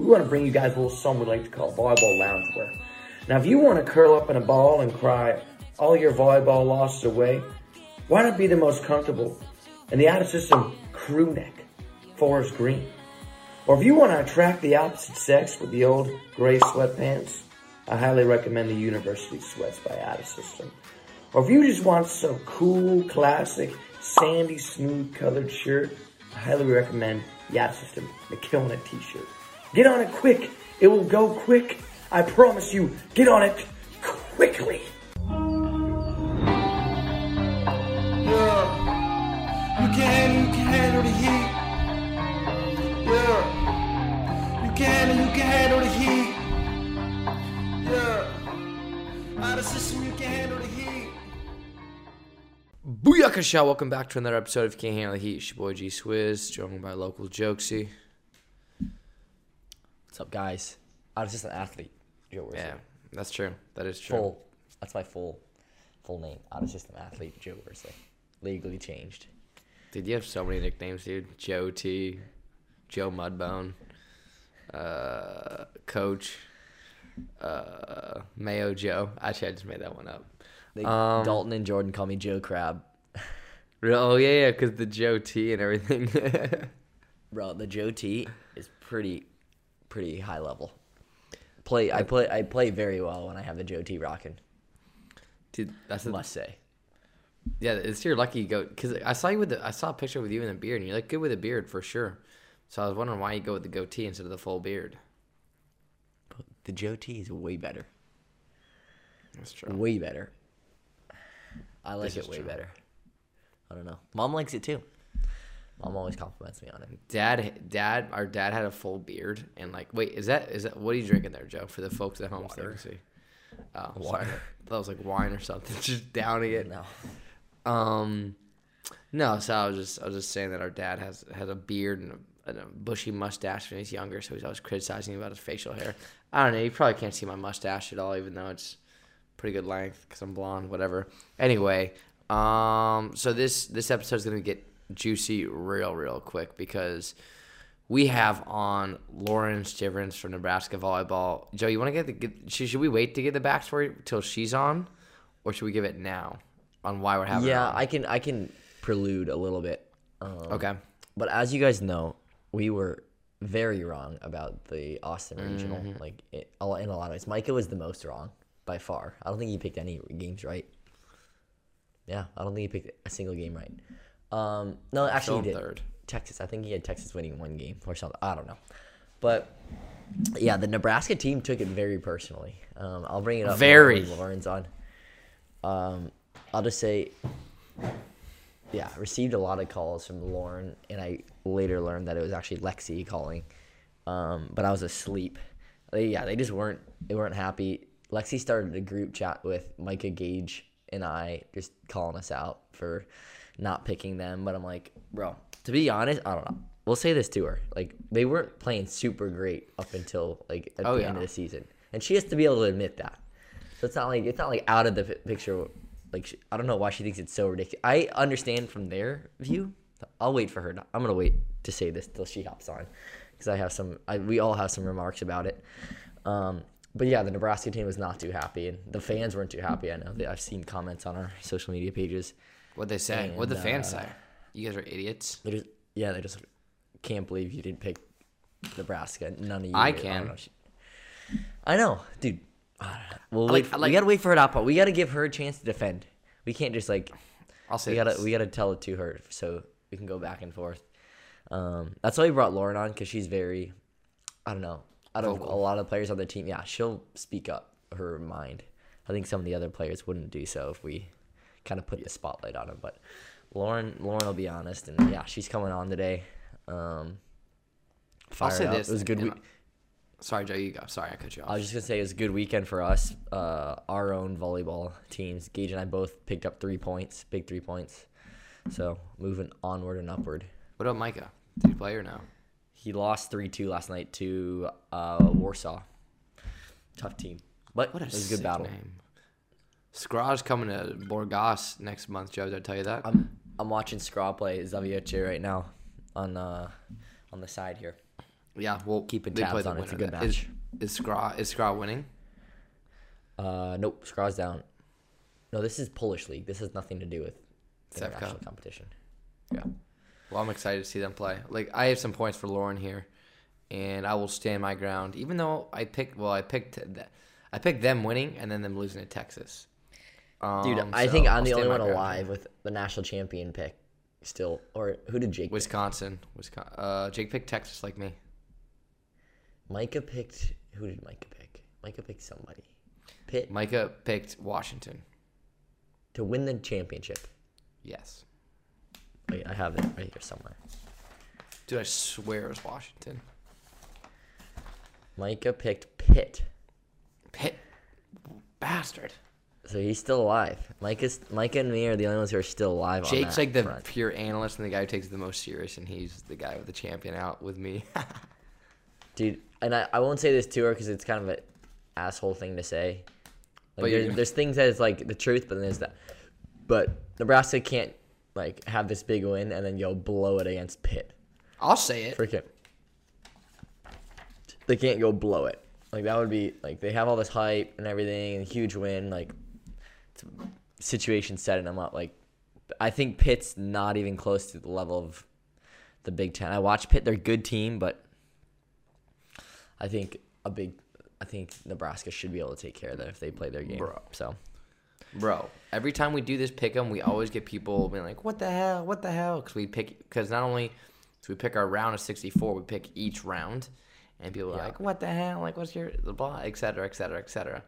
we want to bring you guys a little something we like to call volleyball loungewear. Now, if you want to curl up in a ball and cry all your volleyball losses away, why not be the most comfortable in the out of system crew neck, forest green? Or if you want to attract the opposite sex with the old gray sweatpants, I highly recommend the University Sweats by Out of System. Or if you just want some cool, classic, sandy, smooth colored shirt, I highly recommend the Out of System McKillen t-shirt. Get on it quick. It will go quick. I promise you, get on it quickly. Yeah. You can, you can handle the heat. Yeah. You can, you can handle the heat. Yeah. Out of system, you can handle the heat. Booyaka Shah, welcome back to another episode of Can't Handle the Heat. It's your boy G Swizz, joined by local Jokesy. What's up, guys? I was just an athlete. Joe Worsley. Yeah, that's true. That is true. Full. That's my full, full name. I was just an athlete. Joe Worsley. Legally changed. Dude, you have so many nicknames, dude. Joe T, Joe Mudbone, uh, Coach, uh, Mayo Joe. Actually, I just made that one up. They, Um, Dalton and Jordan call me Joe Crab. Oh yeah, yeah, because the Joe T and everything. Bro, the Joe T is pretty, pretty high level. Play. I play. I play very well when I have the Joe T rocking. dude, that's the, Must say. yeah. It's your lucky go because I saw you with the I saw a picture with you in the beard and you look good with a beard for sure. So I was wondering why you go with the goatee instead of the full beard. The Joe T is way better. That's true. Way better. I like This it way true. better. I don't know. Mom likes it too. Mom always compliments me on it. Dad, dad, our dad had a full beard, and like, wait, is that is that what are you drinking there, Joe? For the folks at home, so they can see. Oh, Water. sorry. That was like wine or something. Just downing it. No. Um, no. So I was just I was just saying that our dad has has a beard and a, and a bushy mustache when he's younger, so he's always criticizing about his facial hair. I don't know. You probably can't see my mustache at all, even though it's pretty good length because I'm blonde. Whatever. Anyway, um, so this this episode is gonna get juicy real real quick because we have on Lauren Stivrins from Nebraska volleyball. Joe, you want to get the get, should, we wait to get the backstory till she's on, or should we give it now on why we're having? Yeah? I can I can prelude a little bit. Um, Okay. But as you guys know, we were very wrong about the Austin regional. Mm-hmm. Like it, in a lot of ways, Micah was the most wrong by far. I don't think he picked any games right. Yeah, I don't think he picked a single game right. Um, no, actually he did. third. Texas. I think he had Texas winning one game or something. I don't know, but yeah, the Nebraska team took it very personally. Um, I'll bring it up. Very. Lauren's on. Um, I'll just say, yeah, received a lot of calls from Lauren, and I later learned that it was actually Lexi calling. Um, but I was asleep. They, yeah, they just weren't they weren't happy. Lexi started a group chat with Micah Gage and I, just calling us out for not picking them. But I'm like, bro, to be honest, I don't know. We'll say this to her. Like they weren't playing super great up until like at Oh, the yeah. end of the season, and she has to be able to admit that. So it's not like it's not like out of the picture. Like she, I don't know why she thinks it's so ridiculous. I understand from their view. I'll wait for her. To, I'm gonna wait to say this till she hops on, because I have some. I, we all have some remarks about it. Um, but yeah, the Nebraska team was not too happy, and the fans weren't too happy. I know. They, I've seen comments on our social media pages. What they say? What the fans uh, say? You guys are idiots. They just yeah, they just can't believe you didn't pick Nebraska. None of you. I can. I know, dude. We'll I wait. like- we gotta wait for her to on. We gotta give her a chance to defend. We can't just like I'll say we gotta this. we gotta tell it to her so we can go back and forth. Um, that's why we brought Lauren on because she's very, I don't know, out of Vocal. a lot of players on the team. Yeah, she'll speak up her mind. I think some of the other players wouldn't do so if we kind of put the spotlight on him. But Lauren, Lauren will be honest, and yeah, she's coming on today. Um, I'll say up. this. It was a good week. Sorry, Joe. You go. Sorry, I cut you off. I was just gonna say it was a good weekend for us. Uh, our own volleyball teams. Gage and I both picked up three points, big three points. So moving onward and upward. what about Micah? Did he play or no? He lost three two last night to uh, Warsaw. Tough team, but What a it was a good battle. name. Skra coming to Burgas next month, Joe. Did I tell you that? I'm I'm watching Skra play Zawiercie right now on uh, on the side here. Yeah, well, Keeping they tabs on it. It's a good match. Is Skra is Skra winning? Uh, nope, Skra's down. No, this is Polish league. This has nothing to do with international competition. Yeah. Well, I'm excited to see them play. Like I have some points for Lauren here, and I will stand my ground. Even though I picked, well, I picked, th- I picked them winning and then them losing to Texas. Dude, Um, I so think I'm I'll the only one alive with the national champion pick. Still, or who did Jake? pick? Wisconsin, Wisconsin. Uh, Jake picked Texas like me. Micah picked. Who did Micah pick? Micah picked somebody. Pitt Micah picked Washington. to win the championship. Yes. Wait, I have it right here somewhere. Dude, I swear it was Washington. Micah picked Pitt, Pitt, bastard. So he's still alive. Micah's Micah and me are the only ones who are still alive. on Jake's like the front. pure analyst and the guy who takes it the most serious, and he's the guy with the champion out with me. dude. And I, I won't say this to her because it's kind of an asshole thing to say. But Like you're there's, there's things that is like the truth, but then there's that. But Nebraska can't like have this big win and then go blow it against Pitt. I'll say it. Freaking. They can't go blow it. Like that would be like they have all this hype and everything and huge win like situation setting them up. Like I think Pitt's not even close to the level of the Big Ten. I watch Pitt; they're a good team, but I think a big. I think Nebraska should be able to take care of that if they play their game. Bro. So Bro, every time we do this pick 'em, we always get people being like, "What the hell? What the hell?" Because we pick because not only so we pick our round of sixty four, we pick each round, and people are Yeah. like, "What the hell? Like, what's your blah, et cetera, et cetera, et cetera."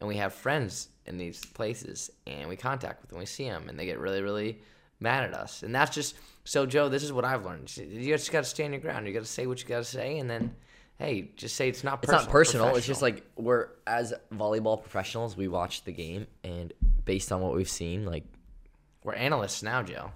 And we have friends in these places, and we contact with them, we see them, and they get really, really mad at us. And that's just so, Joe. This is what I've learned. You just got to stand your ground. You got to say what you got to say, and then, hey, just say it's not. it's personal, not personal. It's just like we're as volleyball professionals, we watch the game and based on what we've seen, like we're analysts now, Joe.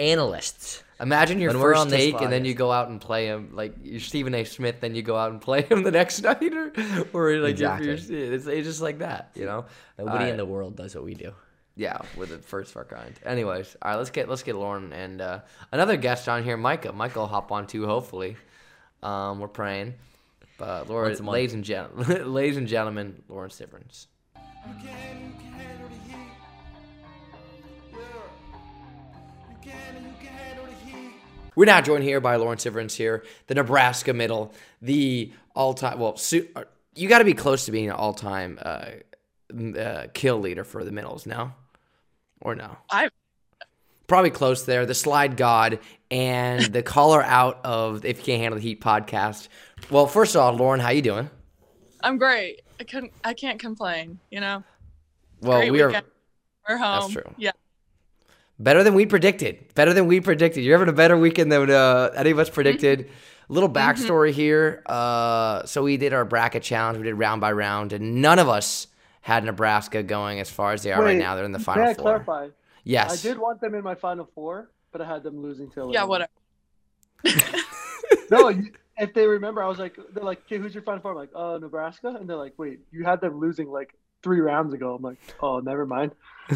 Analysts. Imagine your When we're first on take, and then you go out and play him like you're Stephen A. Smith. Then you go out and play him the next night, or, or like Exactly. you're, it's, it's just like that, you know. Nobody Alright. in the world does what we do. yeah, with the first of our kind. Anyways, all right, let's get let's get Lauren and uh, another guest on here, Micah. Micah will hop on too. Hopefully, um, we're praying. But Laura, Once a month. ladies and gentlemen, ladies and gentlemen, Lauren Stivrins. You We're now joined here by Lawrence Stivrins here, the Nebraska middle, the all-time. Well, su- uh, you got to be close to being an all-time uh, uh, kill leader for the middles, now, or no? I Probably close there. The slide god and the caller out of If You Can't Handle the Heat podcast. Well, first of all, Lauren, how you doing? I'm great. I couldn't. I can't complain. You know. Well, great we are. We're home. That's true. Yeah. Better than we predicted. Better than we predicted. You're having a better weekend than uh, any of us predicted. A little backstory here. Uh, so we did our bracket challenge. We did round by round, and none of us had Nebraska going as far as they are right now. They're in the May final I four. clarify? Yes. I did want them in my final four, but I had them losing to. Yeah. Whatever. No, if they remember, I was like, they're like, okay, who's your final four? I'm like, uh, Nebraska, and they're like, wait, you had them losing like three rounds ago. I'm like, oh, never mind.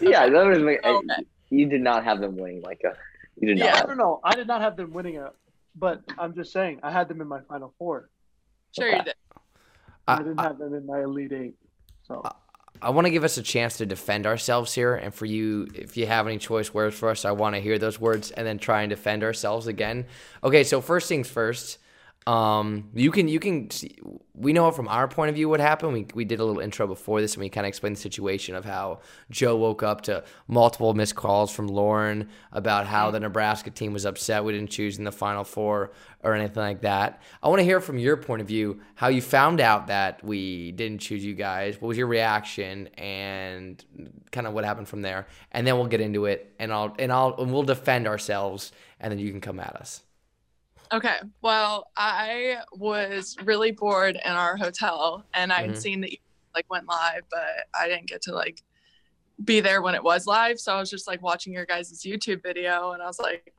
Yeah, that was like, Okay. you did not have them winning like a. You did Yeah. I don't know. I did not have them winning it, but I'm just saying, I had them in my final four. Sure you did. I, I- didn't have them in my elite eight. So I want to give us a chance to defend ourselves here, and for you, if you have any choice words for us, I want to hear those words and then try and defend ourselves again. Okay, so first things first. Um, you can you can see, we know from our point of view what happened. We we did a little intro before this, and we kind of explained the situation of how Joe woke up to multiple missed calls from Lauren about how the Nebraska team was upset we didn't choose in the Final Four or anything like that. I want to hear from your point of view how you found out that we didn't choose you guys. What was your reaction and kind of what happened from there, and then we'll get into it, and I'll and I'll and we'll defend ourselves, and then you can come at us. Okay. Well, I was really bored in our hotel, and I had Mhm. seen that you like went live, but I didn't get to like be there when it was live. So I was just like watching your guys' YouTube video, and I was like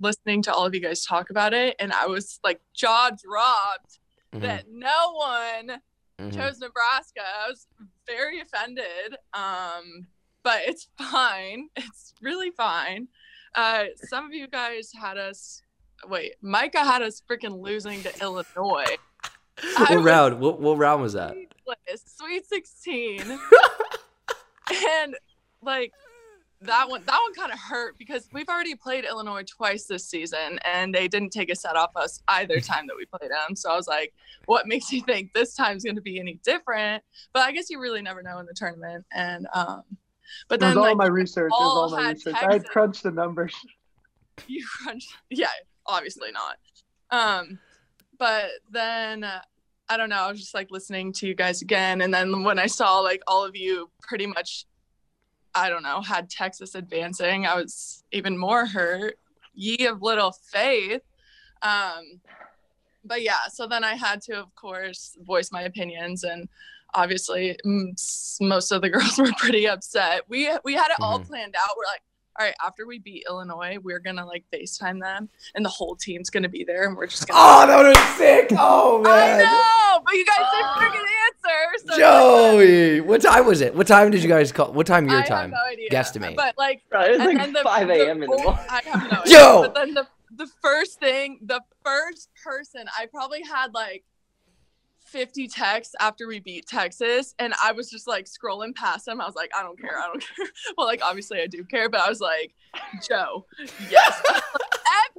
listening to all of you guys talk about it, and I was like jaw dropped Mhm, that no one mhm. chose Nebraska. I was very offended. Um, but it's fine. It's really fine. Uh, some of you guys had us wait, Micah had us freaking losing to Illinois. I What was round? What, what round was that? Sweet- Sweet 16. and like that one that one kind of hurt because we've already played Illinois twice this season and they didn't take a set off us either time that we played them. So I was like, what makes you think this time's going to be any different? But I guess you really never know in the tournament. And um but It was then all like my research. It was all all my had research. I had crunched the numbers. you crunched, yeah obviously not. Um but then uh, i don't know i was just like listening to you guys again and then when i saw like all of you pretty much i don't know had texas advancing i was even more hurt. Ye of little faith. Um but yeah so then i had to of course voice my opinions and obviously most of the girls were pretty upset. We we had it all Mhm. planned out. We're like all right, after we beat Illinois, we're gonna like FaceTime them, and the whole team's gonna be there, and we're just gonna. Oh, that would have been sick. Oh man. I know, but you guys didn't freaking answer. So Joey, what time was it? What time did you guys call? What time your I time? have no idea. Guesstimate. But like, Bro, it was and like then the, 5 a.m. in the the morning. I have no idea. Yo! But then the the first thing, the first person, I probably had like 50 texts after we beat Texas, and I was just like scrolling past them. I was like, I don't care, I don't care. Well, like obviously I do care, but I was like, Joe, yes, F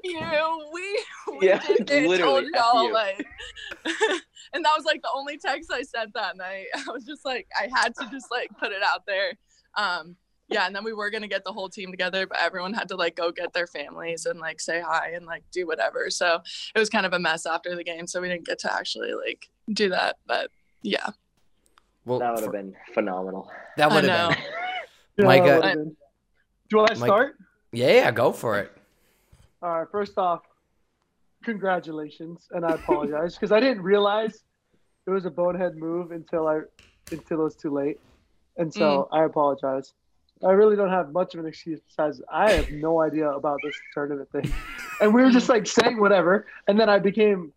you. We, we Yeah, did it, told y'all like. and that was like the only text I sent that night. I was just like, I had to just like put it out there. Um, yeah, and then we were gonna get the whole team together, but everyone had to like go get their families and like say hi and like do whatever. So it was kind of a mess after the game, so we didn't get to actually like do that. But yeah, Well, That would for- have been phenomenal. that would have been. Yeah, Micah- been. Do you want to Mike- start? Yeah, yeah, go for it. All right. First off, congratulations, and I apologize because I didn't realize it was a bonehead move until I until it was too late, and so mm. I apologize. I really don't have much of an excuse besides I have no idea about this tournament thing, and we were just like saying whatever, and then I became,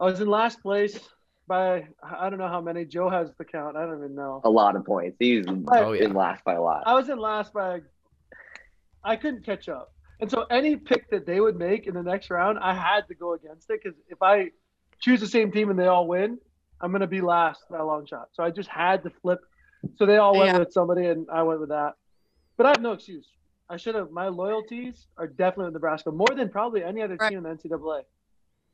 I was in last place by I don't know how many. Joe has the count. I don't even know. A lot of points. He's Oh yeah. been last by a lot. I was in last by. I couldn't catch up, and so any pick that they would make in the next round, I had to go against it because if I choose the same team and they all win, I'm gonna be last by a long shot. So I just had to flip. So they all went Yeah. with somebody, and I went with that. But I have no excuse. I should have. My loyalties are definitely with Nebraska more than probably any other Right. team in the NCAA.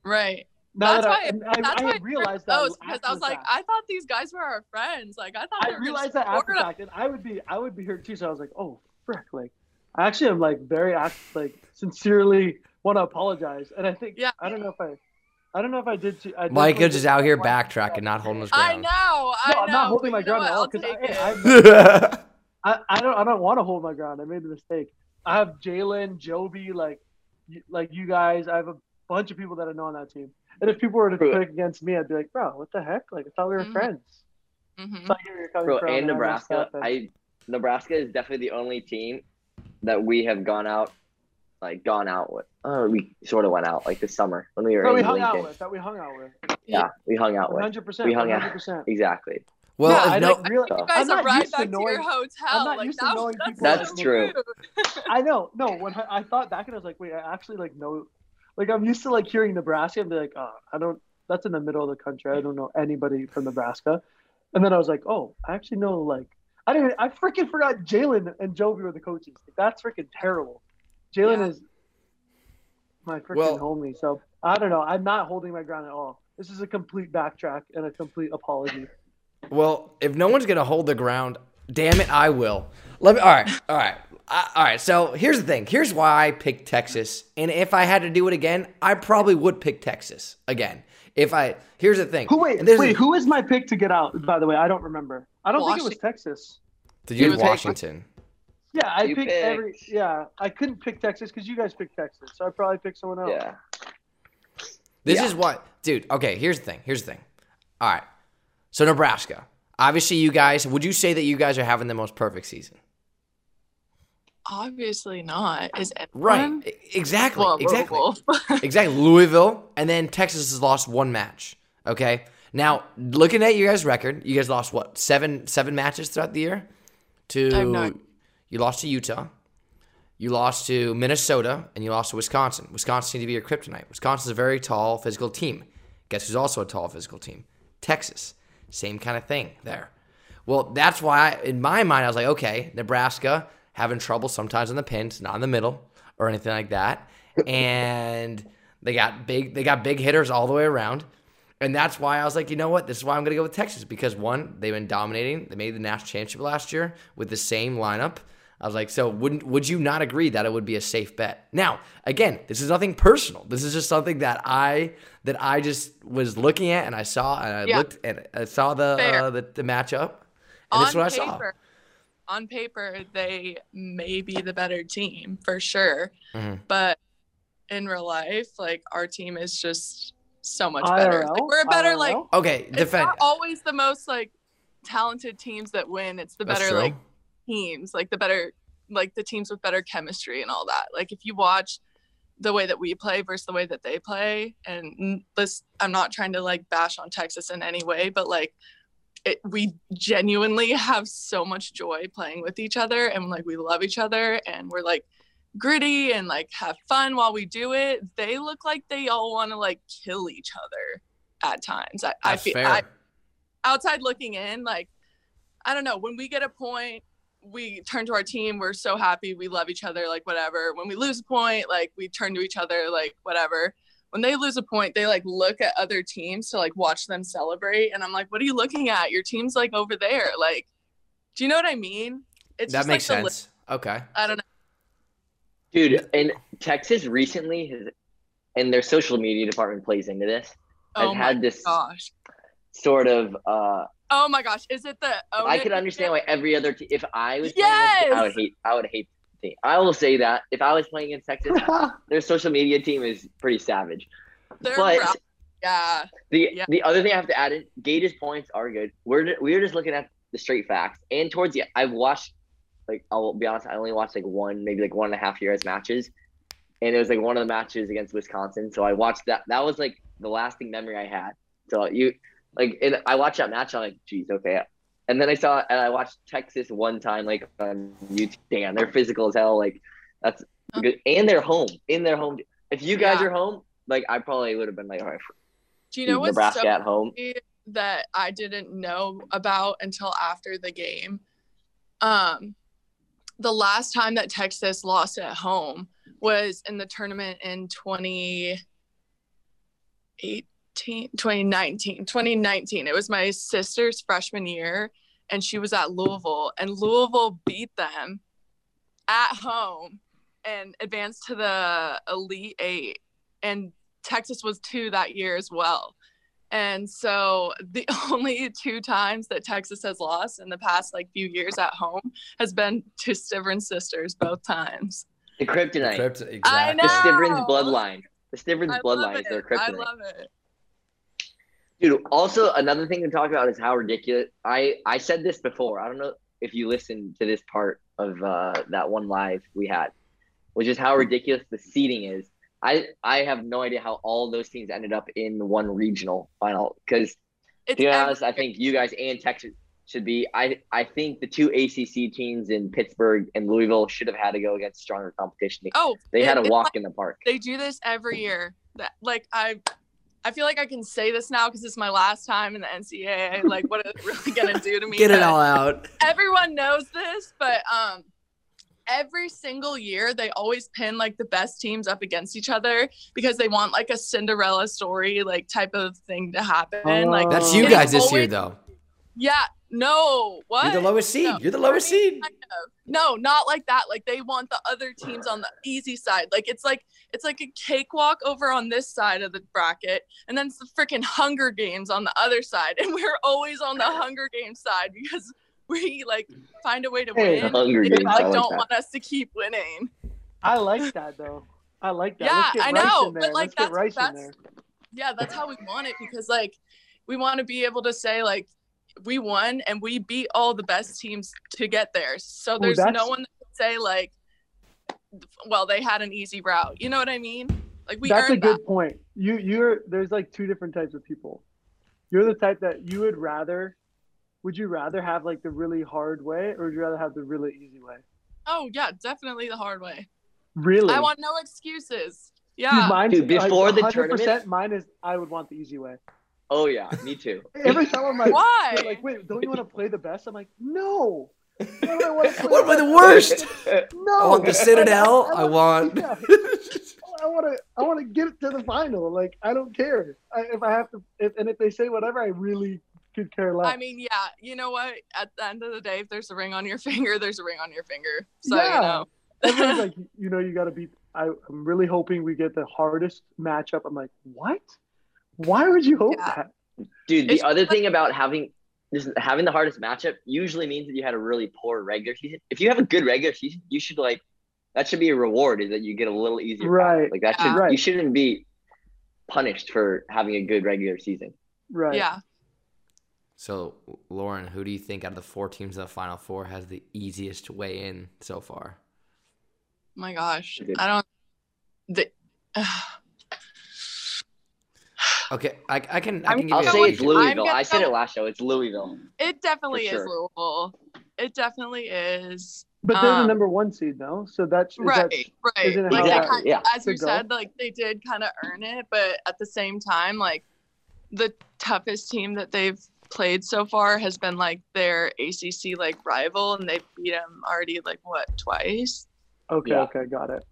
right. Now That's that why. I, and I, that's I why had realized that those because I was like, fact. I thought these guys were our friends. Like I thought. I realized that after support the fact, and I would be, I would be hurt too. So I was like, oh frick, like, I actually am like very act, like sincerely want to apologize, and I think, Yeah. I don't know if I, I don't know if I did. To, I Micah just out here backtracking, not holding his I ground. know. I No, I'm know. not holding my ground at all because take I, it. I, I, I don't, I don't want to hold my ground. I made a mistake. I have Jalen, Joby, like, like you guys. I have a bunch of people that I know on that team. And if people were to Bro. pick against me, I'd be like, bro, what the heck? Like, I thought we were Mhm. friends. Mhm. So I get where you're coming Bro, from, and Nebraska. up, and- I Nebraska is definitely the only team that we have gone out, like gone out with. Oh, we sort of went out like this summer when we were that we in hung out Lincoln. with. That we hung out with. Yeah, we hung out One with. hundred percent. We hung out. hundred percent. Exactly. Well, Yeah, I no, like really. You I'm guys not are right used to back to your hotel. I'm not like used to that, knowing that's, people That's so true. I know. No, when I, I thought back and I was like, wait, I actually like know. Like I'm used to like hearing Nebraska and be like, oh, I don't. That's in the middle of the country. I don't know anybody from Nebraska. And then I was like, oh, I actually know like. I didn't. I freaking forgot Jalen and Jovi were the coaches. Like, that's freaking terrible. Jalen Yeah. is my freaking Well- homie. So I don't know. I'm not holding my ground at all. This is a complete backtrack and a complete apology. Well, if no one's gonna hold the ground, damn it, I will. Let me. All right, all right, I, all right. So here's the thing. Here's why I picked Texas, and if I had to do it again, I probably would pick Texas again. If I here's the thing. Who wait? Wait, a- who is my pick to get out? By the way, I don't remember. I don't think it was Texas. Did you It pick was pick- Washington? Yeah, I You picked picked- every. Yeah, I couldn't pick Texas because you guys picked Texas, so I probably picked someone else. Yeah. This Yeah. is what, dude. Okay, here's the thing. Here's the thing. All right. So Nebraska. Obviously, you guys. Would you say that you guys are having the most perfect season? Obviously not. Is Right. E- Exactly. Well, exactly. exactly. Louisville, and then Texas has lost one match. Okay. Now, looking at your guys' record, you guys lost what seven seven matches throughout the year. To I have no idea. you lost to Utah. You lost to Minnesota and you lost to Wisconsin. Wisconsin seemed to be your kryptonite. Wisconsin's a very tall physical team. Guess who's also a tall physical team? Texas. Same kind of thing there. Well, that's why, I, in my mind, I was like, okay, Nebraska having trouble sometimes in the pins, not in the middle or anything like that, and they got big, they got big hitters all the way around, and that's why I was like, you know what, this is why I'm gonna go with Texas because one, they've been dominating. They made the national championship last year with the same lineup. I was like, so wouldn't would you not agree that it would be a safe bet? Now, again, this is nothing personal. This is just something that I that I just was looking at and I saw and I Yeah. looked and I saw the uh, the, the matchup. And this is on what I saw. paper, on paper, they may be the better team for sure, Mhm. but in real life, like our team is just so much better. Like, we're a better like IRL? Okay, it's defend. not always the most like talented teams that win. It's the That's better true. like teams, like the better like the teams with better chemistry and all that. Like if you watch the way that we play versus the way that they play, and this I'm not trying to like bash on Texas in any way, but like it, we genuinely have so much joy playing with each other and like we love each other and we're like gritty and like have fun while we do it. They look like they all want to like kill each other at times. I, I feel. I, outside looking in, like I don't know, when we get a point, we turn to our team, we're so happy, we love each other, like whatever. When we lose a point, like we turn to each other, like whatever. When they lose a point, they like look at other teams to like watch them celebrate. And I'm like, what are you looking at? Your team's like over there. Like, do you know what I mean? It's that just, makes like, the li- sense. Okay. I don't know. Dude, and Texas recently has, and their social media department plays into this, has Oh my had this gosh. sort of. uh Oh my gosh. Is it the own I it could understand why every other team. If I was, playing against, Yes! I would hate. I would hate the team. I will say that if I was playing against Texas, their social media team is pretty savage. They're but- rough. yeah. The Yeah. the other thing I have to add in, Gage's points are good. We're we're just looking at the straight facts. And towards the I've watched like I'll be honest, I only watched like one, maybe like one and a half years matches. And it was like one of the matches against Wisconsin. So I watched that. That was like the lasting memory I had. So you like and I watched that match, I'm like, geez, okay. And then I saw and I watched Texas one time like on YouTube. Damn, they're physical as hell. Like that's good. And they're home. In their home. If you guys Yeah. are home, like I probably would have been like, all right, Do you know what's Nebraska so at home. that I didn't know about until after the game. Um, the last time that Texas lost at home was in the tournament in 2018, 2019, 2019. It was my sister's freshman year, and she was at Louisville, and Louisville beat them at home and advanced to the Elite Eight. And Texas was two that year as well. And so the only two times that Texas has lost in the past like few years at home has been to Stivrins sisters both times. The kryptonite. Crypt- I exactly. the know. Stivrins bloodline. The Stivrins bloodline love is their it. I kryptonite. love it. Dude, also another thing to talk about is how ridiculous. I I said this before. I don't know if you listened to this part of uh, that one live we had, which is how ridiculous the seating is. I I have no idea how all those teams ended up in one regional final because to be honest, I think you guys and Texas should be. I I think the two ACC teams in Pittsburgh and Louisville should have had to go against stronger competition. oh They had a walk like- in the park. they do this every year. That like I I feel like I can say this now because it's my last time in the NCAA. Like what it's really gonna do to me. Get it all out. everyone knows this, but um every single year they always pin like the best teams up against each other because they want like a Cinderella story like type of thing to happen. like That's Oh. you It's guys this year, though. yeah, no, what? You're the lowest seed. No. You're the lowest seed. Kind of. No, not like that. Like they want the other teams on the easy side. Like it's like it's like a cakewalk over on this side of the bracket, and then it's the freaking Hunger Games on the other side, and we're always on the Hunger Games side because we like find a way to Hey. win. Hunger They Games, I like like don't that. want us to keep winning. I like that though. I like that. Yeah, Let's get I Rice know, in there. but, like, Let's that's- that's- Yeah, that's how we want it because like we want to be able to say like we won and we beat all the best teams to get there. So there's that's- no one that can say like, well, they had an easy route. You know what I mean? Like we That's a good that. point. You you're there's like two different types of people. You're the type that you would rather would you rather have like the really hard way or would you rather have the really easy way? Oh yeah, definitely the hard way. Really? I want no excuses. Dude, Yeah. mine's, Dude, before the 100% tournament- mine is I would want the easy way. Oh yeah, me too. Every time I'm like, Why? like, wait, don't you want to play the best? I'm like, no. Why would I want to play What am I the worst? No. I want the Citadel. I want. Yeah. I want to. I want to get it to the final. Like I don't care I, if I have to. If, and if they say whatever, I really could care less. I mean, yeah, you know what? At the end of the day, if there's a ring on your finger, there's a ring on your finger. So Yeah. you know. Everyone's like, you know, you got to beat. I, I'm really hoping we get the hardest matchup. I'm like, what? Why would you hope Yeah. that? Dude, the It's- other thing about having this having the hardest matchup usually means that you had a really poor regular season. If you have a good regular season, you should like that should be a reward is that you get a little easier. path. Right. Like that Yeah. should Right. you shouldn't be punished for having a good regular season. Right. Yeah. So, Lauren, who do you think out of the four teams in the Final Four has the easiest way in so far? My gosh. I don't. The, Okay, I, I can I can give I'll you. say a, it's Louisville. gonna I said go- it last show. It's Louisville. it definitely For is. Louisville. It definitely is. But they're the Um, number one seed, no? So that's Right, that- right. isn't Like how they that- kind, yeah. as you Could said, like they did kind of earn it, but at the same time, like the toughest team that they've played so far has been like their ACC like rival, and they beat them already like what twice. okay, Yeah. okay, got it.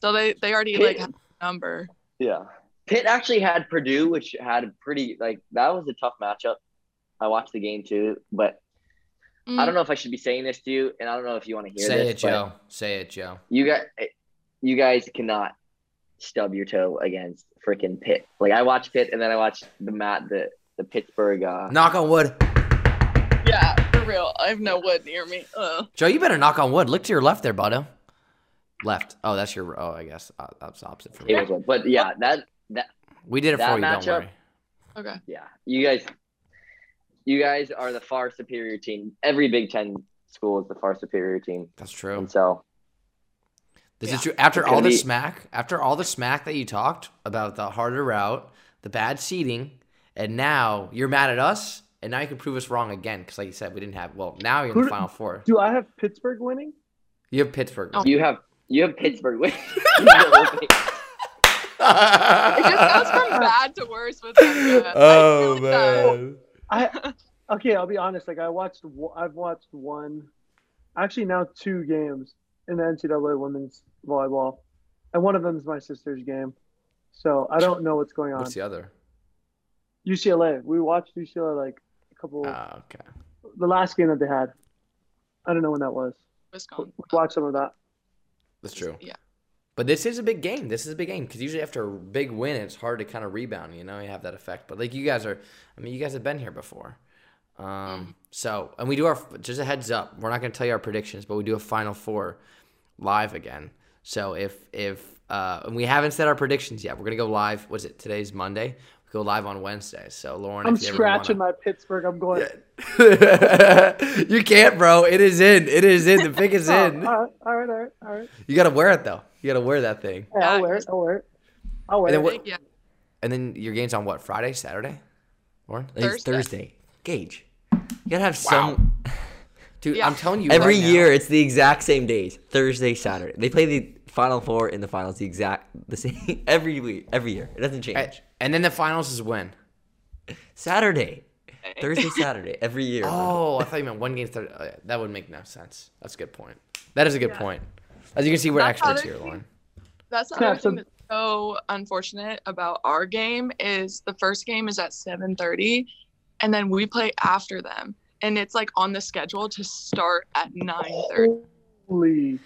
So they they already Pitt- like have a number. Yeah. Pitt actually had Purdue, which had a pretty like that was a tough matchup. I watched the game too, but I Mm, don't know if I should be saying this to you, and I don't know if you want to hear say this. it, Joe. Say it, Joe. You guys, you guys cannot stub your toe against freaking Pitt. Like I watched Pitt, and then I watched the mat the the Pittsburgh. Uh, Knock on wood. Yeah, for real. I have no wood near me. Ugh. Joe, you better knock on wood. Look to your left there, buddo. Left. Oh, that's your. Oh, I guess uh, that's opposite for me. it. But yeah, that that We did it that for you. Don't matchup- worry. Okay. yeah, you guys, you guys are the far superior team. Every Big Ten school is the far superior team, That's true. and so This Yeah. is true. After all the be- smack, after all the smack that you talked about the harder route, the bad seating, and now you're mad at us, and now you can prove us wrong again because, like you said, we didn't have. Well, now you're in Who the d- final four. Do I have Pittsburgh winning? You have Pittsburgh. Oh. you have you have Pittsburgh winning. It just goes from bad to worse with them. oh I like man. I okay. I'll be honest. Like I watched. I've watched one, actually now two games in the NCAA women's volleyball, and one of them is my sister's game. So I don't know what's going on. What's the other? UCLA. We watched UCLA like a couple. Ah, okay. the last game that they had. I don't know when that was. Wisconsin. We watched some of that. That's true. Yeah. But this is a big game. This is a big game because usually after a big win, it's hard to kind of rebound. You know, you have that effect. But like you guys are, I mean, you guys have been here before. Um, so and we do our just a heads up. We're not going to tell you our predictions, but we do a final four live again. So if if uh, and we haven't said our predictions yet, we're gonna go live. What's it? Today's Monday. We go live on Wednesday. So Lauren, I'm if you ever scratching wanna- my Pittsburgh. I'm going. you can't, bro. It is in. It is in. The pick is Oh, in. all right, all right, all right, all right. You gotta wear it though. You gotta wear that thing. Yeah, I'll wear it. I'll wear it. I'll wear And then it. what- Yeah. And then your game's on what? Friday, Saturday, Lauren? It's Thursday. Thursday. Gage. You gotta have some. Dude, Yeah. I'm telling you. Every right now- year, it's the exact same days. Thursday, Saturday. They play the Final Four in the finals the exact the same every week, every year. It doesn't change. A- And then the finals is when? Saturday, Thursday, Saturday, every year. Oh, I thought you meant one game. Third. uh, that would make no sense. That's a good point. That is a good point. As you can see, we're That's experts here, Lauren. That's the Yeah, other so- thing that's so unfortunate about our game is the first game is at 7:30, and then we play after them, and it's like on the schedule to start at 9:30. Holy.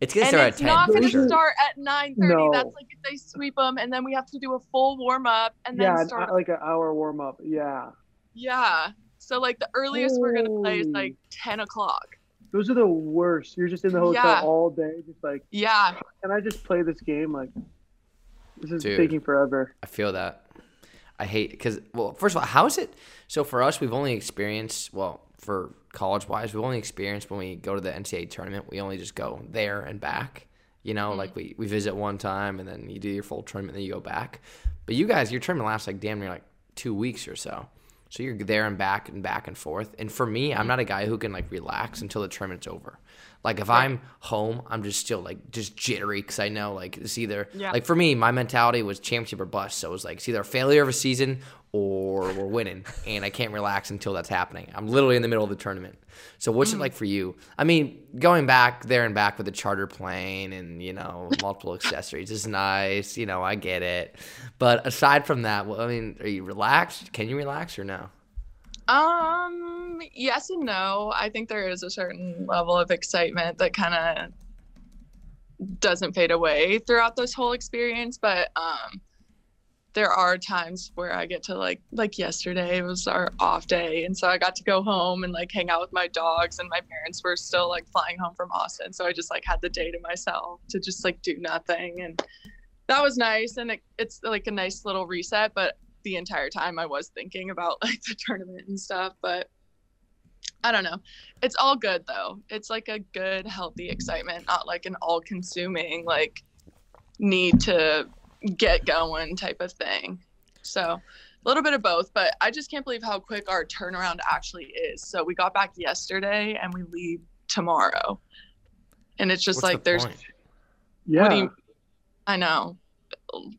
It's gonna And start it's at ten. not going to sure. start at 9:30. No. That's like if they sweep them, and then we have to do a full warm up, and then Yeah, an- start. like an hour warm up. Yeah. yeah. So like the earliest we're gonna play is like 10 o'clock. Those are the worst. You're just in the hotel Yeah. all day, just like, Yeah. can I just play this game? Like, this is Dude. taking forever. I feel that. I hate because well, first of all, how is it? So for us, we've only experienced well for college wise, we've only experienced when we go to the NCAA tournament. We only just go there and back. You know, mm-hmm. like we, we visit one time and then you do your full tournament, then you go back. But you guys, your tournament lasts like damn near like two weeks or so. So you're there and back and back and forth. And for me, I'm mm-hmm. not a guy who can like relax until the tournament's over. Like if I'm home, I'm just still like just jittery because I know like it's either Yeah. like for me, my mentality was championship or bust. So it was like it's either a failure of a season or we're winning, and I can't relax until that's happening. I'm literally in the middle of the tournament. So what's it like for you? I mean, going back there and back with a charter plane and you know multiple accessories is nice. You know, I get it. But aside from that, well, I mean, are you relaxed? Can you relax or no? Um, yes and no. I think there is a certain level of excitement that kind of doesn't fade away throughout this whole experience, but um there are times where I get to like like yesterday was our off day and so I got to go home and like hang out with my dogs and my parents were still like flying home from Austin so I just like had the day to myself to just like do nothing and that was nice and it, it's like a nice little reset but the entire time I was thinking about like the tournament and stuff, but I don't know. It's all good though. It's like a good, healthy excitement, not like an all consuming, like need to get going type of thing. So a little bit of both, but I just can't believe how quick our turnaround actually is. So we got back yesterday and we leave tomorrow. And it's just What's like the there's, point? Yeah. do you- I know.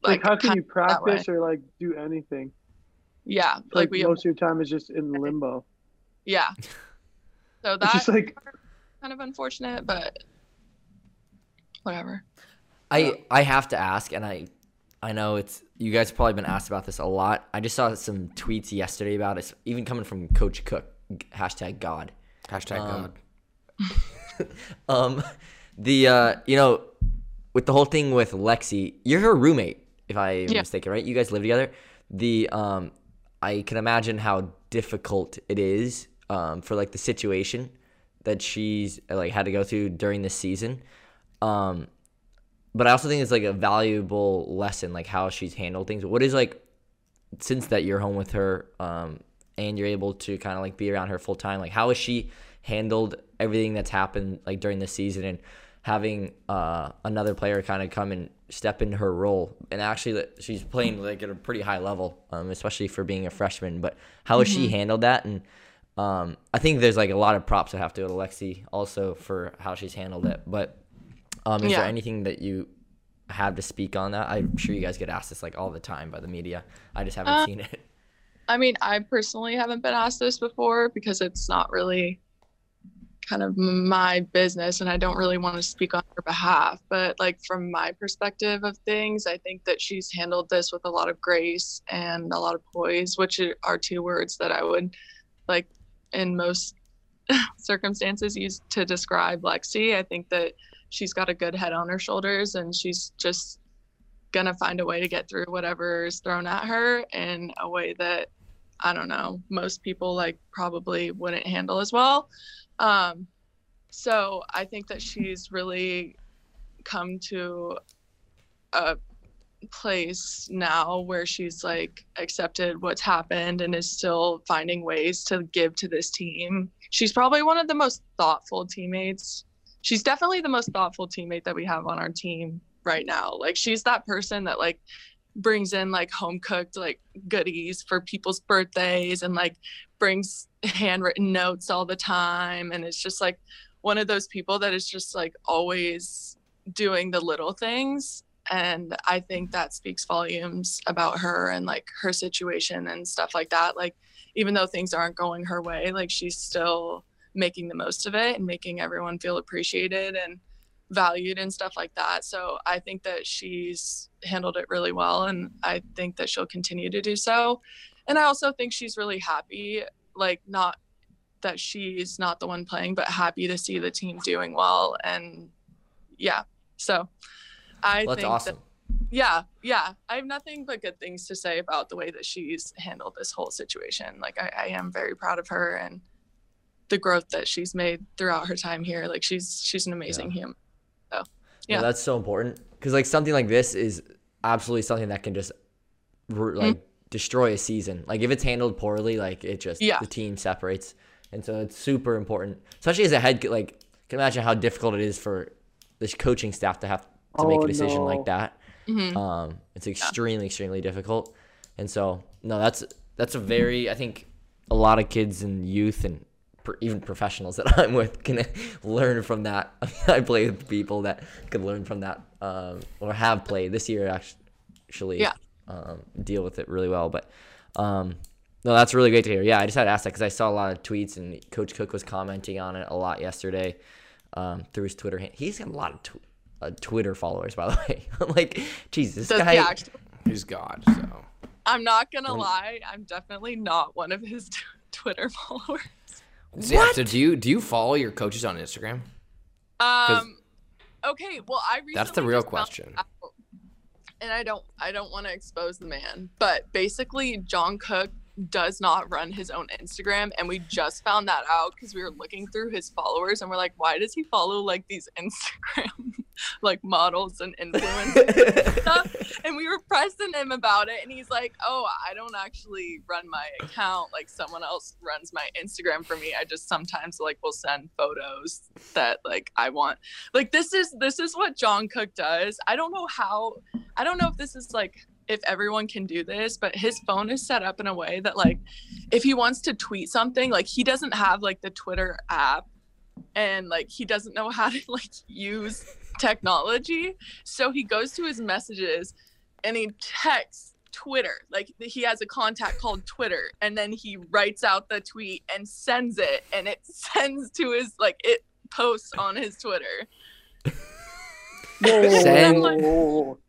like, how can you of that way. practice or like do anything? Yeah. Like, Like we have, most of your time is just in limbo. yeah. So that's just like kind of unfortunate, but whatever. I I have to ask, and I I know it's you guys have probably been asked about this a lot. I just saw some tweets yesterday about it, even coming from Coach Cook. Hashtag God. Hashtag Um, God. Um, the uh, you know, with the whole thing with Lexi, you're her roommate, if I am Yeah. mistaken, right? You guys live together. The um, I can imagine how difficult it is um for like the situation that she's like had to go through during this season. Um, but I also think it's like a valuable lesson, like how she's handled things. What is like since that you're home with her, um, and you're able to kind of like be around her full time, like how has she handled everything that's happened like during the season and having uh, another player kind of come and step into her role and actually she's playing like at a pretty high level, um, especially for being a freshman. But how has she handled that? And um, I think there's like a lot of props I have to go to Lexi also for how she's handled it. But um, is Yeah. there anything that you have to speak on that? I'm sure you guys get asked this like all the time by the media. I just haven't Uh, seen it. I mean, I personally haven't been asked this before because it's not really kind of my business and I don't really want to speak on her behalf. But like from my perspective of things, I think that she's handled this with a lot of grace and a lot of poise, which are two words that I would like in most circumstances use to describe Lexi. I think that she's got a good head on her shoulders and she's just gonna find a way to get through whatever is thrown at her in a way that I don't know most people like probably wouldn't handle as well. Um, so I think that she's really come to a place now where she's like accepted what's happened and is still finding ways to give to this team. She's probably one of the most thoughtful teammates. She's definitely the most thoughtful teammate that we have on our team right now. Like she's that person that like brings in like home cooked like goodies for people's birthdays and like brings handwritten notes all the time. And it's just like one of those people that is just like always doing the little things. And i think that speaks volumes about her and like her situation and stuff like that. Like even though things aren't going her way like she's still making the most of it and making everyone feel appreciated and valued and stuff like that. So i think that she's handled it really well and i think that she'll continue to do so. And i also think she's really happy like not that she's not the one playing but happy to see the team doing well. And yeah so i Well, think awesome. that yeah yeah. I have nothing but good things to say about the way that she's handled this whole situation. Like i, I am very proud of her and the growth that she's made throughout her time here like she's she's an amazing human so Yeah, yeah. that's so important because like something like this is absolutely something that can just ru- Mm-hmm. like destroy a season. Like if it's handled poorly, like it just Yeah. the team separates, and so it's super important, especially as a head. co- Like, can imagine how difficult it is for this coaching staff to have to make Oh, a decision no. like that. Mhm. Um, it's extremely, extremely difficult, and so no, that's that's a very I think a lot of kids and youth and per, even professionals that I'm with can learn from that. I play with people that could learn from that um, or have played this year actually. Yeah. Um, deal with it really well, but um, no, that's really great to hear. Yeah, I just had to ask that because I saw a lot of tweets and Coach Cook was commenting on it a lot yesterday um, through his Twitter. hand- He's got a lot of tw- uh, Twitter followers, by the way. I'm like, Jesus, this guy. he actually- He's God. So I'm not gonna lie, I'm definitely not one of his t- Twitter followers. Yeah, so do you do you follow your coaches on Instagram? Um. Okay. Well, I That's the real question. out- and I don't. I don't want to expose the man, but basically, John Cook does not run his own Instagram, and we just found that out because we were looking through his followers, and we're like, why does he follow like these Instagram like models and influencers? and stuff? and we were pressing him about it and he's like oh i don't actually run my account like someone else runs my instagram for me i just sometimes like will send photos that like i want like this is this is what john cook does i don't know how i don't know if this is like if everyone can do this but his phone is set up in a way that like if he wants to tweet something like he doesn't have like the twitter app and like he doesn't know how to like use technology so he goes to his messages and he texts Twitter. Like he has a contact called Twitter, and then he writes out the tweet and sends it, and it sends to his like it posts on his Twitter. Send- Whoa.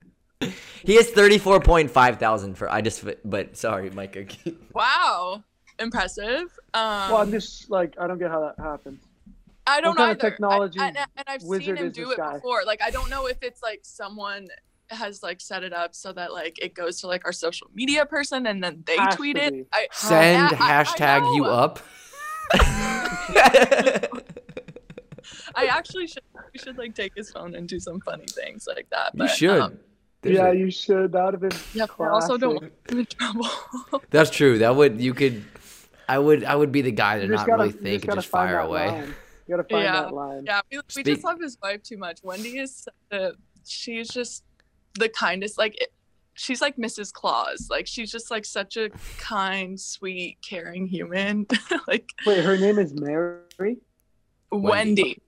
He has 34.5 thousand for I just but sorry, Micah. Wow, impressive. Um, Well, I'm just like I don't get how that happens. I don't what kind of either. I- technology and, and I've seen him do it guy? before. Like I don't know if it's like someone has like set it up so that like it goes to like our social media person and then they Has tweet it. be. I, Send I- I hashtag you up. I actually should we should like take his phone and do some funny things like that. You should. um, There's yeah, a- you should. That would have been. yeah, but I also don't classic. want him in trouble. That's true. That would you could. I would. I would be the guy to not gotta, really you think and just fire away. line. You gotta find Yeah. that line. yeah, we, we just love his wife too much. Wendy is such she's just the kindest. Like it, she's like Mrs. Claus. Like she's just like such a kind, sweet, caring human. like Wait, her name is Mary. Wendy.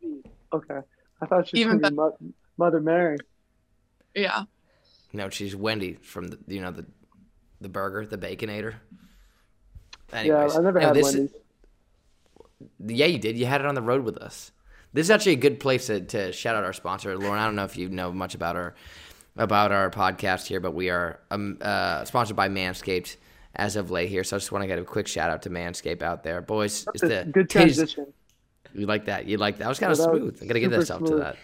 Okay, I thought she was Even gonna be Mo- Mother Mary. Yeah. No, she's Wendy from the you know the the burger, the Baconator. Anyways, yeah, I never no, had this- Wendy's. Yeah, you did. You had it on the road with us. This is actually a good place to, to shout out our sponsor, Lauren. I don't know if you know much about our about our podcast here, but we are um, uh, sponsored by Manscaped as of late here. So I just want to get a quick shout out to Manscaped out there, boys. It's the Good transition. You like that? You like that? That was kind of smooth. I gotta give super myself to that.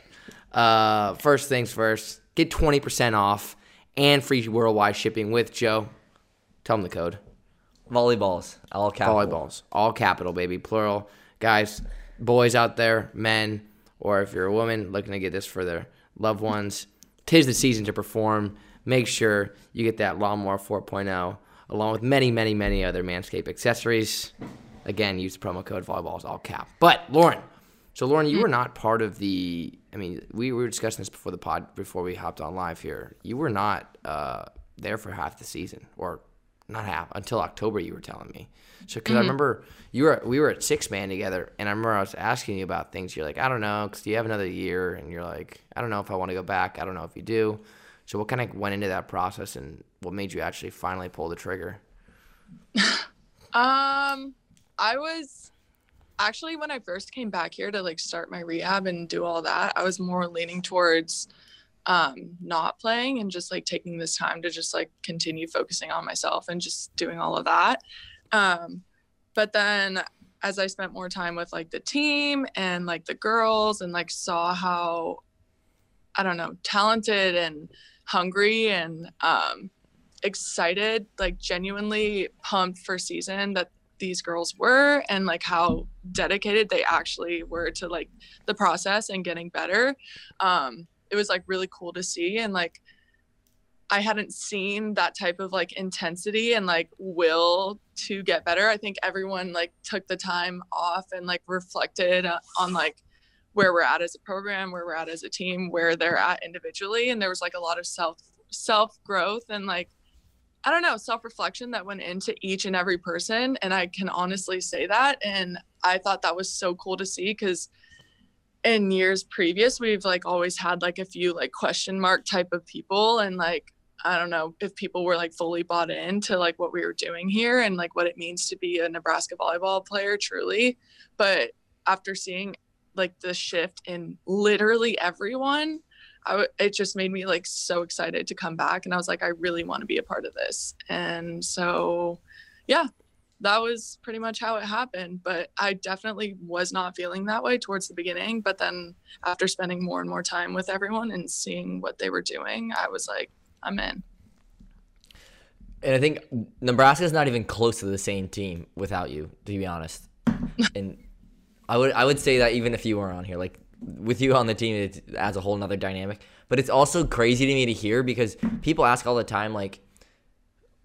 Uh, first things first. Get twenty percent off and free worldwide shipping with Joe. Tell them the code. Volleyballs, all capital. Volleyballs, all capital, baby, plural. Guys, boys out there, men, or if you're a woman looking to get this for their loved ones, tis the season to perform. Make sure you get that Lawnmower 4.0 along with many, many, many other Manscaped accessories. Again, use the promo code volleyballs, all cap. But Lauren, so Lauren, you were not part of the. I mean, we were discussing this before the pod, before we hopped on live here. You were not uh, there for half the season, or not half until October. You were telling me. So, because I remember you were we were at six man together, and I remember I was asking you about things. You're like, I don't know, because do you have another year, and you're like, I don't know if I want to go back. I don't know if you do. So, what kind of went into that process, and what made you actually finally pull the trigger? Um, I was actually when I first came back here to like start my rehab and do all that, I was more leaning towards um not playing and just like taking this time to just like continue focusing on myself and just doing all of that. Um but then as I spent more time with like the team and like the girls and like saw how I don't know, talented and hungry and um excited, like genuinely pumped for season that these girls were and like how dedicated they actually were to like the process and getting better. Um, it was like really cool to see and like I hadn't seen that type of like intensity and like will to get better. I think everyone like took the time off and like reflected uh, on like where we're at as a program, where we're at as a team, where they're at individually and there was like a lot of self self growth and like I don't know, self reflection that went into each and every person. And I can honestly say that. And I thought that was so cool to see because in years previous, we've like always had like a few like question mark type of people. And like, I don't know if people were like fully bought into like what we were doing here and like what it means to be a Nebraska volleyball player truly. But after seeing like the shift in literally everyone, w- it just made me like so excited to come back and i was like i really want to be a part of this and so yeah that was pretty much how it happened but i definitely was not feeling that way towards the beginning but then after spending more and more time with everyone and seeing what they were doing i was like i'm in And I think Nebraska's not even close to the same team without you, to be honest. and I would I would say that even if you were on here, like with you on the team, it adds a whole nother dynamic. But it's also crazy to me to hear because people ask all the time, like,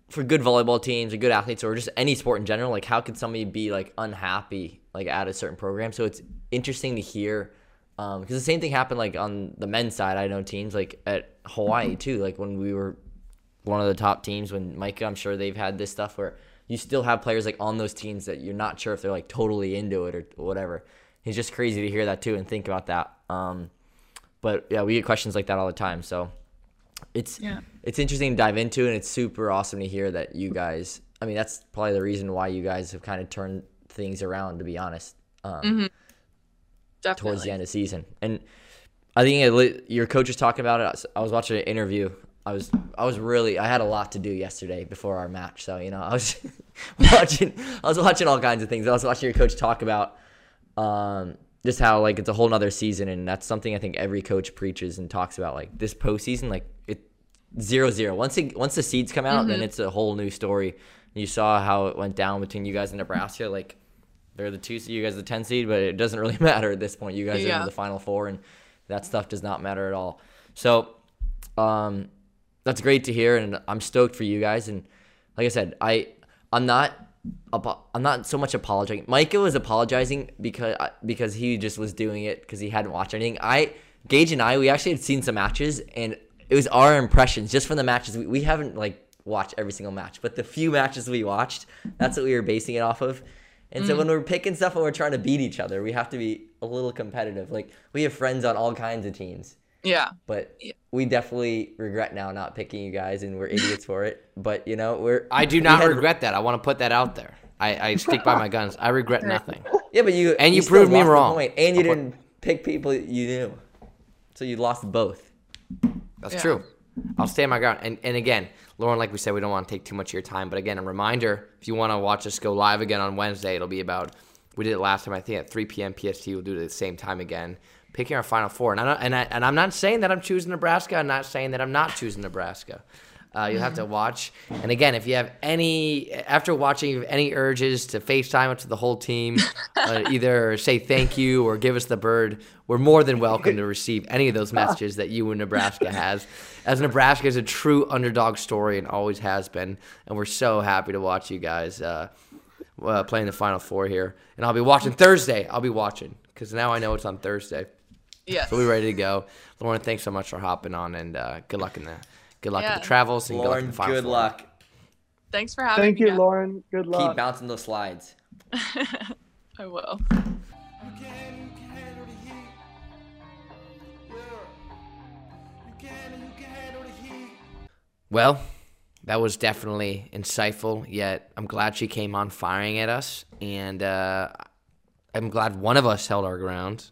for good volleyball teams or good athletes or just any sport in general, like, how could somebody be like unhappy like at a certain program? So it's interesting to hear um, because the same thing happened like on the men's side. I know teams like at Hawaii too, like when we were one of the top teams when Micah, I'm sure they've had this stuff where you still have players like on those teams that you're not sure if they're like totally into it or whatever. It's just crazy to hear that too and think about that. Um, but yeah, we get questions like that all the time. So it's Yeah. it's interesting to dive into and it's super awesome to hear that you guys. I mean, that's probably the reason why you guys have kind of turned things around. To be honest, um, definitely towards the end of season. And I think it, your coach was talking about it. I was- I was watching an interview. I was I was really I had a lot to do yesterday before our match, so you know I was watching I was watching all kinds of things. I was watching your coach talk about um, just how like it's a whole nother season, and that's something I think every coach preaches and talks about. Like this postseason, like it zero zero. Once it, once the seeds come out, then it's a whole new story. You saw how it went down between you guys and Nebraska. Like they're the two, you guys the ten seed, but it doesn't really matter at this point. You guys are in the final four, and that stuff does not matter at all. So, um, that's great to hear, and I'm stoked for you guys. And like I said, I I'm not I'm not so much apologizing. Micah was apologizing because uh, because he just was doing it because he hadn't watched anything. I Gage and I we actually had seen some matches, and it was our impressions just from the matches. We, we haven't like watched every single match, but the few matches we watched, that's what we were basing it off of. And so mm. when we're picking stuff and we're trying to beat each other, we have to be a little competitive. Like we have friends on all kinds of teams yeah but Yeah. we definitely regret now not picking you guys and we're idiots for it but you know we're I do not had- regret that. I want to put that out there. I, I stick by my guns. I regret nothing. yeah but you And you still proved me wrong. point, and you didn't pick people you knew so you lost both That's Yeah. true. I'll stay on my ground. And and again, Lauren, like we said, we don't want to take too much of your time. But again, a reminder: if you want to watch us go live again on Wednesday, it'll be about. We did it last time, I think, at 3 p.m. PST. We'll do it at the same time again, picking our final four. And I and I, and I'm not saying that I'm choosing Nebraska. I'm not saying that I'm not choosing Nebraska. Uh, you'll have to watch. And again, if you have any, after watching, you have any urges to FaceTime it to the whole team, uh, either say thank you or give us the bird, we're more than welcome to receive any of those messages that you and Nebraska has. As Nebraska is a true underdog story and always has been. And we're so happy to watch you guys uh, uh, playing the Final Four here. And I'll be watching Thursday. I'll be watching because now I know it's on Thursday. Yes So we're ready to go. Lauren, thanks so much for hopping on, and uh, good luck in the good luck in Yeah. the travels and lauren good luck in the final good four. luck thanks for having Thank me Thank you, Lauren. Good luck. keep bouncing those slides i will You can, you can handle the heat. Yeah. You can, you can handle the heat. Well, that was definitely insightful. Yet I'm glad she came on firing at us, and uh, I'm glad one of us held our ground.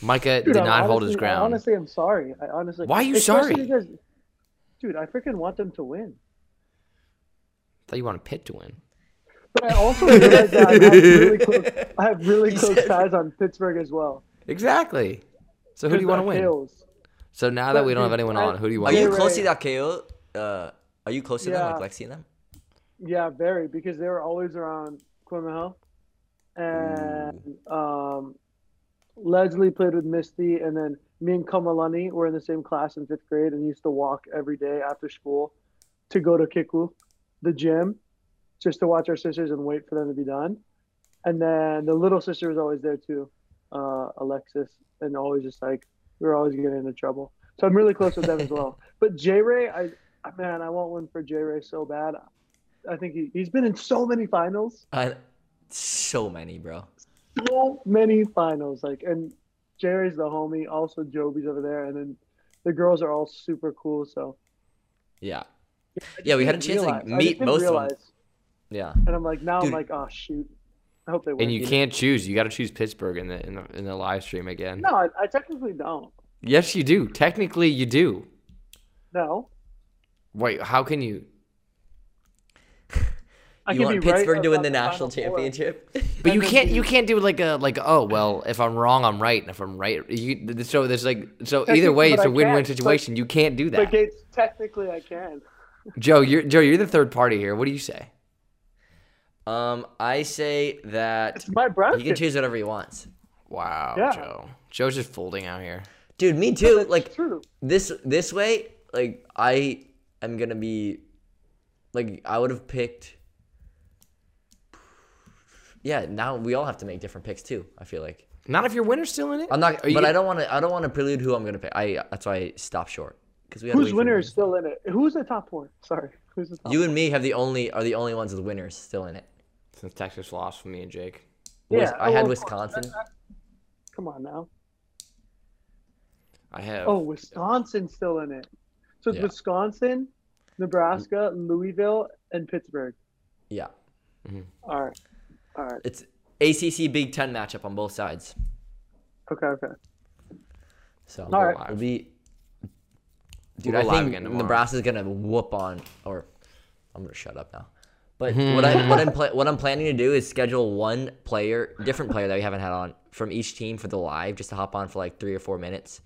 Micah Dude, did I'm not hold his honestly- I ground. honestly, I'm sorry. I honestly. Why are you sorry? Because, dude, I freaking want them to win. I thought you wanted Pitt to win. But I also realize that I have really close, I have really close said- ties on Pittsburgh as well. Exactly. So who do you want to win? Tails. So now that we don't have anyone I- on, who do you want? are you Ray close to that ko uh are you close to them Yeah. like lexi and them Yeah, very because they were always around Quinlan Hill, and um, Leslie played with Misty, and then me and Kamalani were in the same class in fifth grade, and used to walk every day after school to go to Kiku, the gym, just to watch our sisters and wait for them to be done. And then the little sister was always there too, uh, Alexis, and always just like we were always getting into trouble. So I'm really close with them as well. But J Ray, I Man, I want one for J Ray so bad. I think he, he's been in so many finals, I, so many, bro. so many finals. Like, and Jerry's the homie. Also, Joby's over there, and then the girls are all super cool. So Yeah. Yeah, we had a didn't chance to like, realize- I meet just didn't most of them. Yeah. And I'm like, now Dude. I'm like, oh shoot. I hope they win. And you can't choose. You got to choose Pittsburgh in the in the, in the live stream again. No, I, I technically don't. Yes, you do. Technically, you do. No, Wait, how can you? I You want be right Pittsburgh to win the national championship? But you can't. You can't do like a like. Oh well, if I'm wrong, I'm right. And if I'm right, you. So there's like. So either way, it's a win-win can't, but- situation. You can't do But that. Gates, technically, I can. Joe, you're Joe. You're the third party here. What do you say? Um, I say that It's my bracket. he can choose whatever he wants. Wow, Yeah. Joe. Joe's just folding out here. Dude, me too. Like true. this this way, like I am gonna be like I would have picked Yeah, now we all have to make different picks too, I feel like. Not if your winner's still in it. I'm not Are but gonna- I don't wanna I don't wanna prelude who I'm gonna pick. I that's why I stopped short. Because we had to Whose for winner the is still in it? Who's the top four? Sorry, who's the top? You and me have the only are the only ones with winners still in it. Since Texas lost for me and Jake. Wis- Yeah, I had oh, of course. Wisconsin. Come on now. I have. Oh, Wisconsin's still in it. So it's Yeah. Wisconsin, Nebraska, Louisville, and Pittsburgh. Yeah. Mm-hmm. All right. All right. It's ACC Big Ten matchup on both sides. Okay. Okay. So All right. it'll be. Dude, We'll I think again tomorrow. Nebraska's gonna whoop on. Or, I'm gonna shut up now. But what I what I'm pla- what I'm planning to do is schedule one player, different player that we haven't had on from each team for the live, just to hop on for like three or four minutes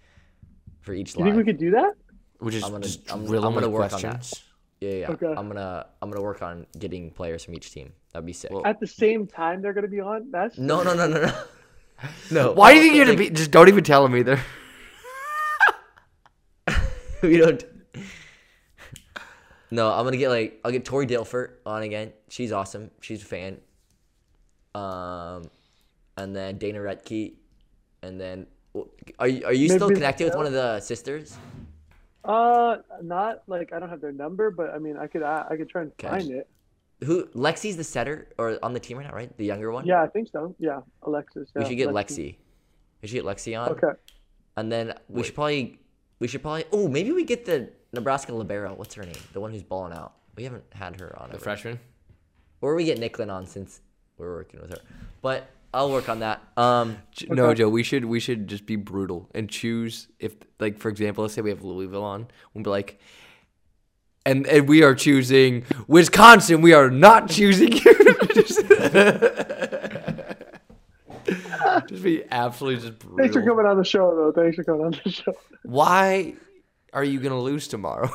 for each You think we could do that? Which is I'm gonna- just I'm- drill I'm gonna with work on that. Questions. Yeah, yeah. yeah. Okay. I'm gonna I'm gonna work on getting players from each team. That'd be sick. Well- At the same time, they're gonna be on. That's no, no, no, no, no. No. Why do you think you're gonna be? Just don't even tell them either. we don't. No, I'm gonna get like I'll get Tori Dilfert on again. She's awesome. She's a fan. Um, and then Dana Rettke, and then are you are you still connected with one of the sisters? Uh, not like I don't have their number, but I mean, I could I, I could try and Okay. find it. Who Lexi's the setter or on the team right now, right? The younger one. Yeah, I think so. Yeah, Alexis. We should get Lexi. Lexi. We should get Lexi on. Okay. And then we should probably we should probably oh maybe we get the Nebraska libero. What's her name? The one who's balling out. We haven't had her on. The ever. freshman. Or we get Nicklin on since we're working with her. But I'll work on that. Um, J- No, Joe. We should we should just be brutal and choose if like for example, let's say we have Louisville on, we'll be like, and and we are choosing Wisconsin. We are not choosing you. just, just be absolutely just Thanks for coming on the show, though. Thanks for coming on the show. Why are you gonna lose tomorrow?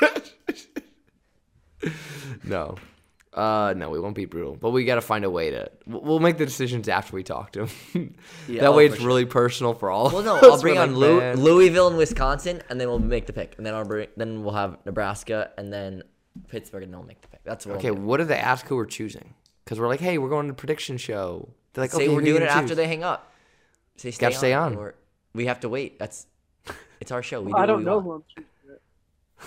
no. Uh, no, we won't be brutal, but we got to find a way to. We'll we'll make the decisions after we talk to him. Yeah, that oh, way, it's sure. really personal for all. well, of no, us. I'll bring on like, Lou- Louisville and Wisconsin, and then we'll make the pick. And then I'll bring, then we'll have Nebraska, and then Pittsburgh, and then we'll make the pick. That's what. Okay, I'll what do they ask who we're choosing? Because we're like, hey, we're going to the prediction show. They're like, Say okay, we're doing it gonna after they hang up. Say stay Gotta stay on. we have to wait. That's it's our show. We do I don't we know want. who I'm choosing.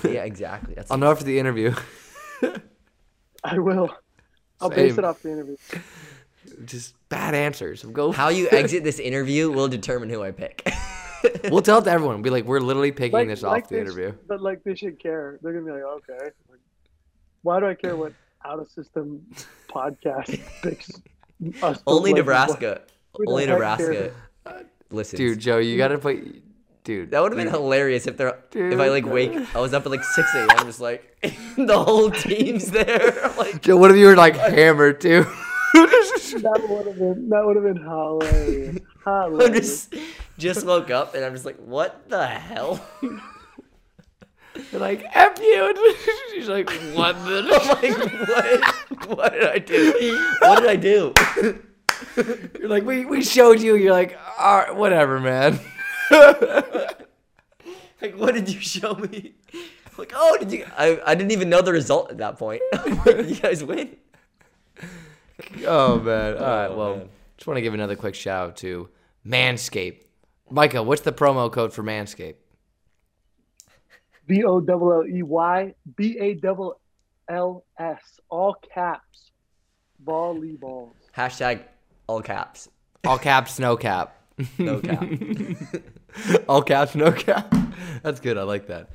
Yeah, exactly. That's I'll know after the interview. I will. I'll base it off the interview. Just bad answers. Go. how you exit this interview will determine who I pick. we'll tell it to everyone. Be like, we're literally picking Like, this like off the they sh- interview. but like they should care. They're gonna be like, okay, like, why do I care what out of system podcast picks? us to Only? Nebraska. Who the Only Nebraska. Listen, Dude, Joe, you gotta put. Dude, That would have been hilarious if they're if I like Dude. wake I was up at like six a.m. just like the whole team's there. Like Joe, what if you were like hammered too? That would have been that would have been hilarious. Hilarious. just just woke up and I'm just like, what the hell? You're like, F you. She's like, what I'm the? like, what? What did I do? What did I do? You're like, we, we showed you. You're like, all right, whatever, man. Like, what did you show me? Like, oh, did you? I, I didn't even know the result at that point. Like, you guys win? Oh, man. Oh, all right, Oh, well, man. just want to give another quick shout out to Manscaped. Micah, what's the promo code for Manscaped? V O L L E Y B A L L S, all caps. Volleyballs. Hashtag all caps. All caps, no cap. No cap. all caps, no cap. That's good. I like that.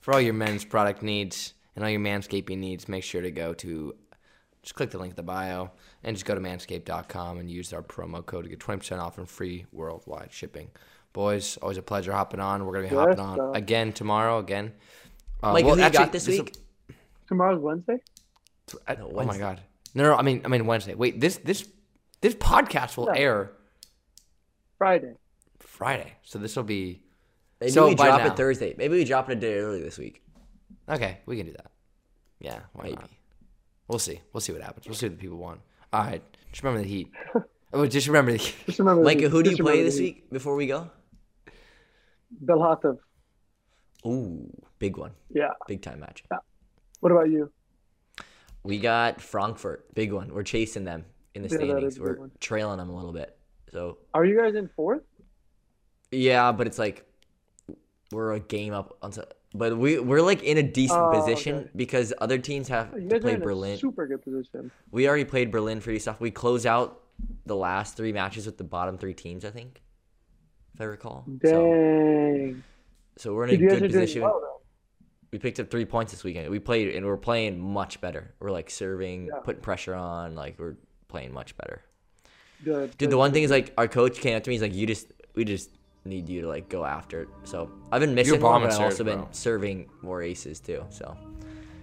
For all your men's product needs and all your manscaping needs, make sure to go to just click the link in the bio and just go to manscaped.com and use our promo code to get 20% off and free worldwide shipping. Boys, always a pleasure hopping on. We're going to be Yes, hopping on sir. again tomorrow. Again. Uh, Mike, well, who you actually, got this this'll- week? Tomorrow's Wednesday. I- No, oh my god. No, no, I mean, I mean Wednesday. Wait, this this this podcast will No. air Friday. Friday, so this will be Maybe So we by drop now- it Thursday. Maybe we drop it a day early this week. okay. We can do that. Yeah, why Maybe. not? We'll see. We'll see what happens. We'll see what the people want. All right, just remember the heat. oh, just remember the heat. Just remember. Mike, who do you play this week before we go? Bełchatów. Ooh, big one. Yeah. Big time match. Yeah. What about you? We got Frankfurt. Big one. We're chasing them in the Yeah, standings. is a big We're trailing them a little bit. So, Are you guys in fourth? yeah, but it's like we're a game up on so- but we we're like in a decent Oh, position okay. because other teams have to play Berlin. a super good position. We already played Berlin pretty stuff. We close out the last three matches with the bottom three teams, I think, if I recall. So, Dang. so we're in a good position. well, we picked up three points this weekend. We played and we're playing much better. We're like serving, Yeah. putting pressure on. Like we're playing much better. Good. Dude, good, the one thing is like our coach came up to me. He's like, "You just, we just need you to like go after it." So I've been missing one, bombing but I've also serves, been serving more aces too. So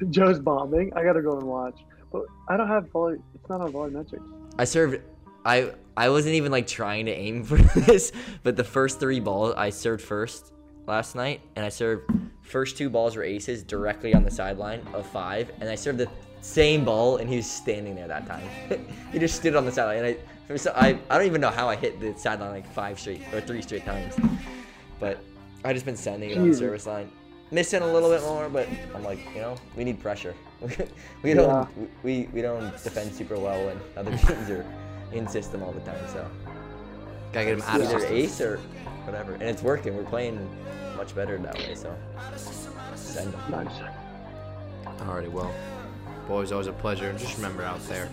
Joe's bombing. I gotta go and watch. But I don't have volley. It's not on volumetrics. I served. I I wasn't even like trying to aim for this, but the first three balls I served first last night, and I served first two balls were aces directly on the sideline of five, and I served the same ball, and he was standing there that time. he just stood on the sideline, and I, for so, I I don't even know how I hit the sideline like five straight or three straight times, but I just been sending it on the service line. Missing a little bit more, but I'm like, you know, we need pressure. we don't Yeah. we, we don't defend super well when other teams are in system all the time. So Gotta get him out of either ace or whatever, and it's working. We're playing much better that way. So send them. Nice. Alrighty, well, boys, always a pleasure. And just remember out there,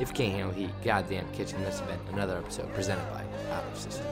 if you can't handle heat, goddamn kitchen. This has been another episode presented by Out of System.